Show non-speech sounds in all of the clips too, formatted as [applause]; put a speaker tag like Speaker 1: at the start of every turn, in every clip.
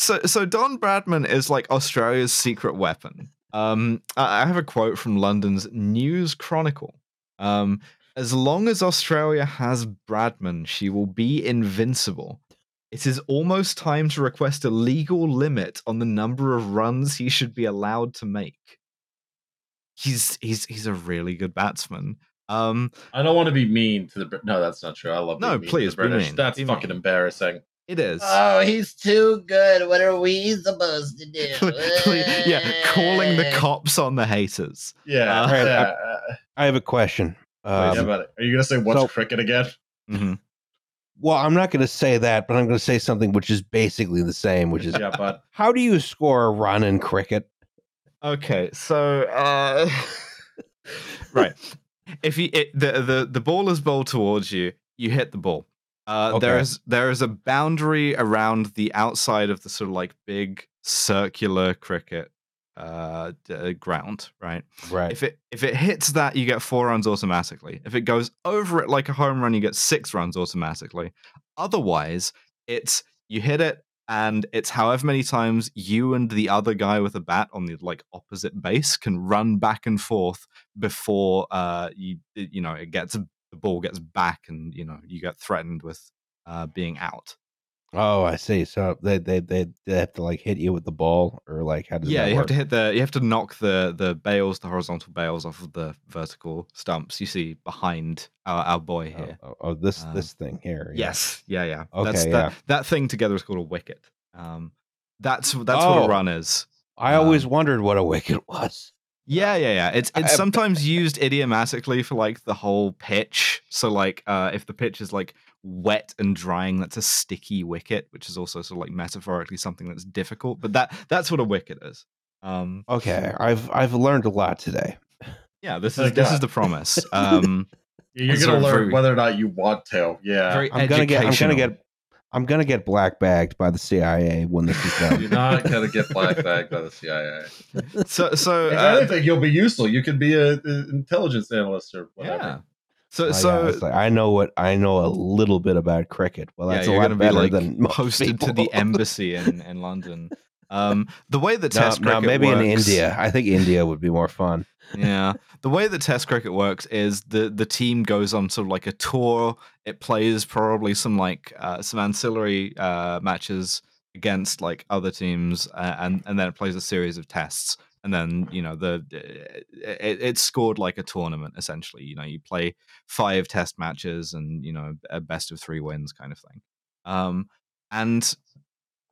Speaker 1: so so Don Bradman is like Australia's secret weapon. Um, I have a quote from London's News Chronicle. Um, as long as Australia has Bradman, she will be invincible. It is almost time to request a legal limit on the number of runs he should be allowed to make. He's he's he's a really good batsman. Um,
Speaker 2: I don't want to be mean to the. No, that's not true. I love
Speaker 1: No,
Speaker 2: being mean to
Speaker 1: please,
Speaker 2: British.
Speaker 1: mean.
Speaker 2: That's
Speaker 1: Be
Speaker 2: fucking
Speaker 1: mean.
Speaker 2: embarrassing.
Speaker 1: It is.
Speaker 3: Oh, he's too good. What are we supposed to do? [laughs]
Speaker 1: Cle- cle- yeah, calling the
Speaker 3: Eh.
Speaker 1: cops on the haters.
Speaker 2: Yeah,
Speaker 1: Uh,
Speaker 2: yeah.
Speaker 4: Right, I-
Speaker 2: uh,
Speaker 4: I have a question. Um,
Speaker 2: yeah, but are you gonna say what's
Speaker 4: so-
Speaker 2: cricket again?
Speaker 1: Mhm. [laughs]
Speaker 4: well, I'm not going to say that, but I'm going to say something which is basically the same, which is [laughs]
Speaker 2: yeah, but
Speaker 4: how do you score a run in cricket?
Speaker 1: Okay, so uh, right, if you it, the the the ball is bowled towards you, you hit the ball. Uh, There
Speaker 4: Okay.
Speaker 1: is there is a boundary around the outside of the sort of like big circular cricket uh, d- ground, right?
Speaker 4: Right.
Speaker 1: If it if it hits that, you get four runs automatically. If it goes over it like a home run, you get six runs automatically. Otherwise, it's you hit it and it's however many times you and the other guy with a bat on the like opposite base can run back and forth before uh you you know it gets the ball gets back and you know you get threatened with uh being out.
Speaker 4: oh, I see. So they, they they they have to like hit you with the ball, or like how does
Speaker 1: yeah, you
Speaker 4: work?
Speaker 1: have to hit the you have to knock the the bails, the horizontal bails off of the vertical stumps you see behind our, our boy
Speaker 4: Oh,
Speaker 1: here.
Speaker 4: oh, oh, this
Speaker 1: Um,
Speaker 4: this thing here. yeah.
Speaker 1: Yes, yeah, yeah.
Speaker 4: Okay,
Speaker 1: that's,
Speaker 4: yeah.
Speaker 1: That, that thing together is called a wicket. Um, that's that's what
Speaker 4: Oh.
Speaker 1: a run is.
Speaker 4: I always
Speaker 1: Um,
Speaker 4: wondered what a wicket [laughs] was.
Speaker 1: Yeah, yeah, yeah. It's it's sometimes used idiomatically for like the whole pitch. So like uh if the pitch is like wet and drying, that's a sticky wicket, which is also sort of like metaphorically something that's difficult. But that that's what a wicket is. Um
Speaker 4: Okay, I've I've learned a lot today.
Speaker 1: yeah, this
Speaker 2: Thank
Speaker 1: is this is the promise. [laughs] Um
Speaker 2: you're gonna learn
Speaker 1: very-
Speaker 2: whether or not you want to. Yeah,
Speaker 1: very
Speaker 4: I'm gonna get I'm gonna get I'm gonna get black bagged by the CIA when this is done. [laughs]
Speaker 2: you're not gonna get black bagged by the CIA. [laughs]
Speaker 1: so so
Speaker 2: If
Speaker 1: uh,
Speaker 2: anything, you'll be useful. You could be a, a intelligence analyst or whatever.
Speaker 1: yeah. So
Speaker 4: Oh,
Speaker 1: so
Speaker 4: it's like, I know what I know a little bit about cricket. Well, that's
Speaker 1: yeah,
Speaker 4: a lot
Speaker 1: gonna be
Speaker 4: better
Speaker 1: like
Speaker 4: than most
Speaker 1: posted to the [laughs] embassy in, in London. Um, the way that
Speaker 4: No,
Speaker 1: Test
Speaker 4: no,
Speaker 1: cricket
Speaker 4: maybe in India. I think India would be more fun.
Speaker 1: yeah, the way that Test cricket works is the the team goes on sort of like a tour. It plays probably some like uh, some ancillary uh, matches against like other teams, uh, and and then it plays a series of tests. And then you know the it, it's scored like a tournament essentially. You know you play five test matches and you know a best of three wins kind of thing. Um, and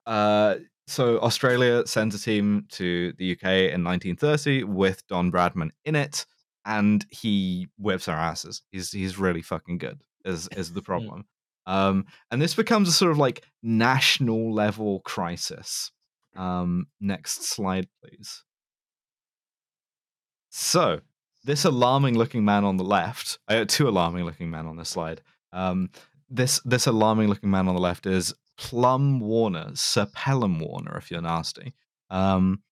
Speaker 1: uh, so Australia sends a team to the UK in 1930 with Don Bradman in it, and he whips our asses. He's he's really fucking good. Is [laughs] is the problem? Um, and this becomes a sort of like national level crisis. Um, next slide, please. So this alarming looking man on the left, uh, two alarming looking men on this slide. Um, this this alarming looking man on the left is Plum Warner, Sir Pelham Warner, if you're nasty. Um,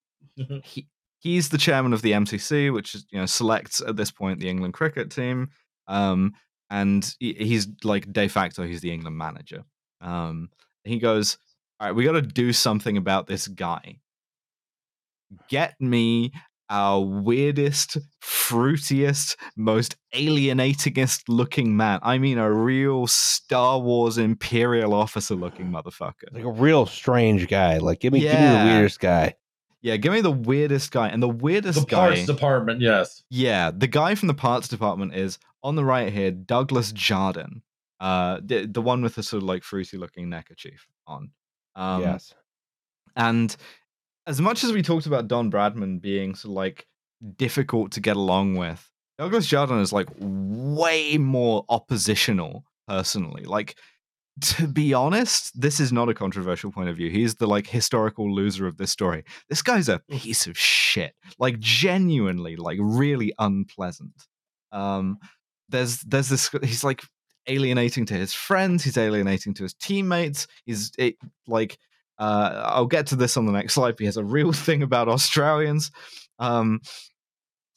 Speaker 1: he he's the chairman of the MCC, which is you know selects at this point the England cricket team. Um, and he, he's like de facto he's the England manager. Um, he goes, all right, we got to do something about this guy. Get me our weirdest, fruitiest, most alienatingest looking man. I mean, a real Star Wars Imperial officer looking motherfucker.
Speaker 4: Like a real strange guy. Like give me give me the weirdest guy.
Speaker 1: Yeah, give me the weirdest guy. And the weirdest
Speaker 2: The
Speaker 1: guy.
Speaker 2: parts department, yes.
Speaker 1: Yeah, the guy from the parts department is on the right here, Douglas Jardine. Uh, the, the one with the sort of like fruity looking neckerchief on. Um,
Speaker 4: yes.
Speaker 1: And as much as we talked about Don Bradman being sort of like difficult to get along with, Douglas Jardine is like way more oppositional personally. Like, to be honest, this is not a controversial point of view. He's the like historical loser of this story. This guy's a piece of shit. Like genuinely, like really unpleasant. Um, there's there's this he's like alienating to his friends, he's alienating to his teammates, he's it, like uh, I'll get to this on the next slide. But he has a real [laughs] thing about Australians. Um,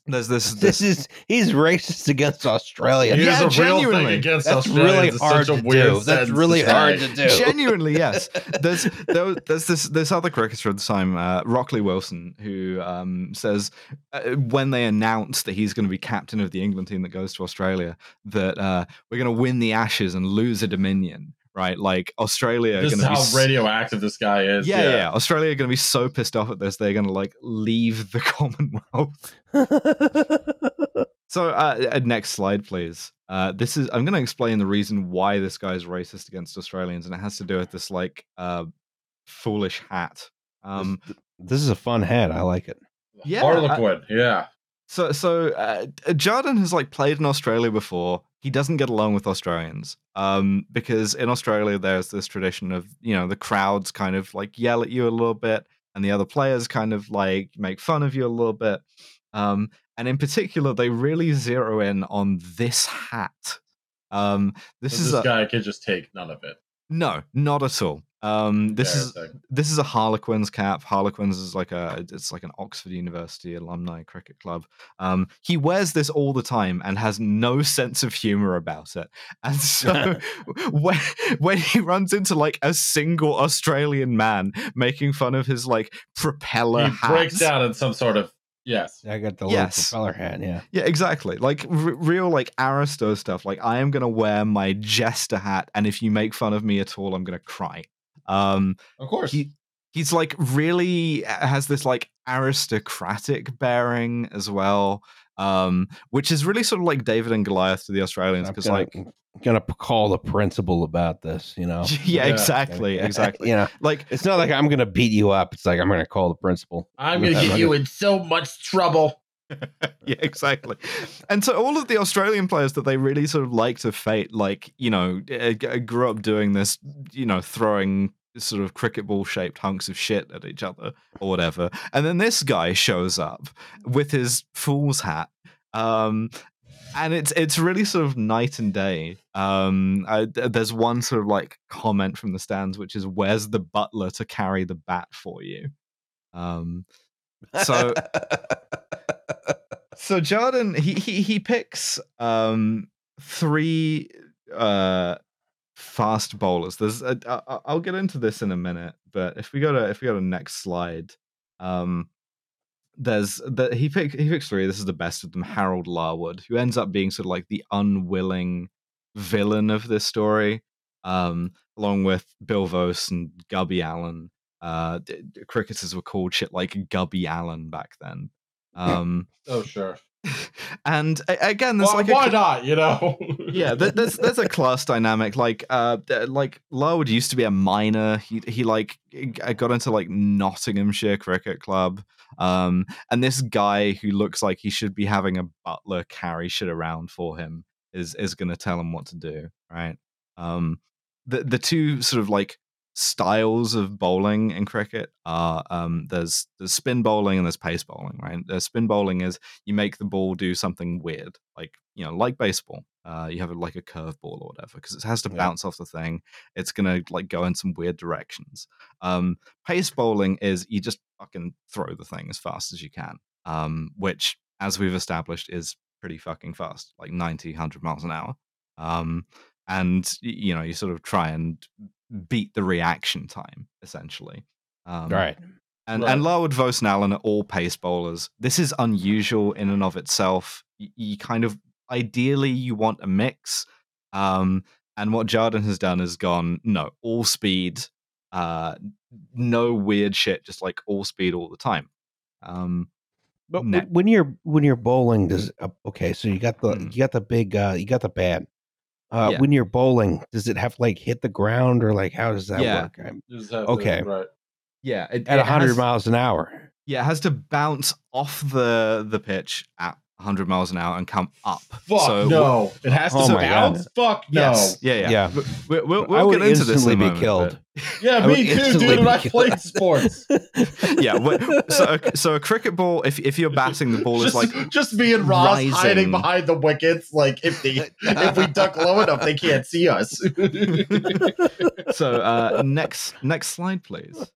Speaker 1: there's this [laughs]
Speaker 4: This
Speaker 1: this
Speaker 4: is he's racist against Australia.
Speaker 2: He
Speaker 1: Yeah,
Speaker 2: is a real thing against Australia.
Speaker 4: That's
Speaker 2: Australians.
Speaker 4: really
Speaker 2: It's
Speaker 4: hard
Speaker 2: such
Speaker 4: to
Speaker 2: a weird
Speaker 4: do. That's really
Speaker 2: say.
Speaker 4: hard to do.
Speaker 1: Genuinely, yes. [laughs] There's there, there's this this other cricketer at the time, uh, Rockley Wilson, who um, says uh, when they announce that he's going to be captain of the England team that goes to Australia, that uh, we're going to win the Ashes and lose a Dominion. Right, like Australia are
Speaker 2: This
Speaker 1: going
Speaker 2: is
Speaker 1: to be
Speaker 2: how
Speaker 1: s-
Speaker 2: radioactive this guy is.
Speaker 1: yeah, yeah, yeah. Australia are going to be so pissed off at this they're going to like leave the [laughs] Commonwealth. So, uh, uh, next slide, please. Uh, this is I'm going to explain the reason why this guy's racist against Australians, and it has to do with this like uh, foolish hat. Um,
Speaker 4: this, this is a fun hat. I like it.
Speaker 1: Yeah,
Speaker 2: Harlequin. yeah.
Speaker 1: So so uh, Jardine has like played in Australia before. He doesn't get along with Australians um, because in Australia there's this tradition of you know the crowds kind of like yell at you a little bit, and the other players kind of like make fun of you a little bit. Um, and in particular, they really zero in on this hat. Um, this
Speaker 2: This,
Speaker 1: is
Speaker 2: this
Speaker 1: a,
Speaker 2: guy could just take none of it.
Speaker 1: no, not at all. Um, this is this is a Harlequins cap. Harlequins is like a it's like an Oxford University alumni cricket club. Um, he wears this all the time and has no [laughs] sense of humor about it. And so [laughs] [laughs] when when he runs into like a single Australian man making fun of his like propeller
Speaker 2: he
Speaker 1: hat,
Speaker 2: breaks down in some sort of yes.
Speaker 4: I got the
Speaker 1: Yes.
Speaker 4: little propeller hat. Yeah.
Speaker 1: Yeah, exactly. Like r- real like Aristo stuff. Like I am gonna wear my jester hat, and if you make fun of me at all, I'm gonna cry. Um,
Speaker 2: Of course.
Speaker 1: he he's like really has this like aristocratic bearing as well um which is really sort of like david and goliath to the australians because like
Speaker 4: I'm gonna call the principal about this. You know. [laughs]
Speaker 1: yeah,
Speaker 2: Yeah.
Speaker 1: exactly [laughs] exactly
Speaker 4: You know,
Speaker 1: like
Speaker 4: it's not like I'm gonna beat you up. It's like I'm gonna call the principal.
Speaker 3: I'm gonna get you in so much trouble. [laughs]
Speaker 1: yeah exactly and so all of the australian players that they really sort of like to fate like you know uh, grew up doing this you know throwing sort of cricket ball shaped hunks of shit at each other or whatever. And then this guy shows up with his fool's hat um and it's it's really sort of night and day. Um I, there's one sort of like comment from the stands which is where's the butler to carry the bat for you? Um so [laughs] so Jardine he he he picks um three uh fast bowlers. There's a, I- I- I'll get into this in a minute, but if we go to if we go to next slide, um there's that he picked he picks three. This is the best of them. Harold Larwood, who ends up being sort of like the unwilling villain of this story, um, along with Bill Voce and Gubby Allen. Uh, cricketers were called shit like Gubby Allen back then. [laughs] Um,
Speaker 2: oh sure. [laughs]
Speaker 1: and again, there's
Speaker 2: Why,
Speaker 1: like
Speaker 2: why
Speaker 1: cl-
Speaker 2: not? You know. [laughs]
Speaker 1: yeah, there's there's a class dynamic. Like, uh, like Larwood used to be a miner. He he like got into like Nottinghamshire Cricket Club. Um, and this guy who looks like he should be having a butler carry shit around for him is is gonna tell him what to do, right? Um, the the two sort of like styles of bowling in cricket are um there's there's spin bowling and there's pace bowling right the spin bowling is you make the ball do something weird like you know like baseball uh you have it like a curveball or whatever because it has to
Speaker 4: Yeah.
Speaker 1: bounce off the thing it's gonna like go in some weird directions um pace bowling is you just fucking throw the thing as fast as you can um which as we've established is pretty fucking fast like 90 100 miles an hour um and you know you sort of try and beat the reaction time essentially um,
Speaker 4: right.
Speaker 1: and
Speaker 2: Right.
Speaker 1: and Larwood, Voce, and Allen are all pace bowlers. This is unusual in and of itself. You, you kind of ideally you want a mix. Um, and what Jardine has done is gone no all speed, uh, no weird shit, just like all speed all the time. Um,
Speaker 4: But
Speaker 1: Ne-
Speaker 4: when- when you're when you're bowling, does uh, okay? So you got the
Speaker 1: Mhm.
Speaker 4: you got the big uh, you got the bat. Uh,
Speaker 1: Yeah.
Speaker 4: When you're bowling, does it have to like hit the ground or like how does that
Speaker 1: Yeah.
Speaker 4: work? I'm-
Speaker 2: Just have to-
Speaker 4: Okay.
Speaker 2: right.
Speaker 1: yeah, it,
Speaker 4: At
Speaker 1: it
Speaker 4: hundred
Speaker 1: has-
Speaker 4: miles an hour.
Speaker 1: Yeah, it has to bounce off the the pitch at 100 miles an hour and come up.
Speaker 2: Fuck
Speaker 1: so
Speaker 2: no! It has to
Speaker 4: Oh my
Speaker 2: bounce. Fuck no!
Speaker 1: Yes. Yeah, yeah.
Speaker 4: Yeah.
Speaker 1: W- we- We'll,
Speaker 4: I
Speaker 1: we'll
Speaker 4: would
Speaker 1: get into this in
Speaker 4: instantly
Speaker 1: a
Speaker 4: be
Speaker 1: moment,
Speaker 4: killed. [laughs]
Speaker 2: Yeah,
Speaker 4: I would
Speaker 2: me too,
Speaker 4: instantly
Speaker 2: dude.
Speaker 4: be
Speaker 2: I
Speaker 4: killed.
Speaker 2: played sports. [laughs]
Speaker 1: yeah. So, a- so a cricket ball, if if you're batting, the ball is like
Speaker 2: just me and Ross
Speaker 1: rising.
Speaker 2: hiding behind the wickets. Like if they if we duck low enough, they can't see us. [laughs]
Speaker 1: so. Uh, next next slide, please.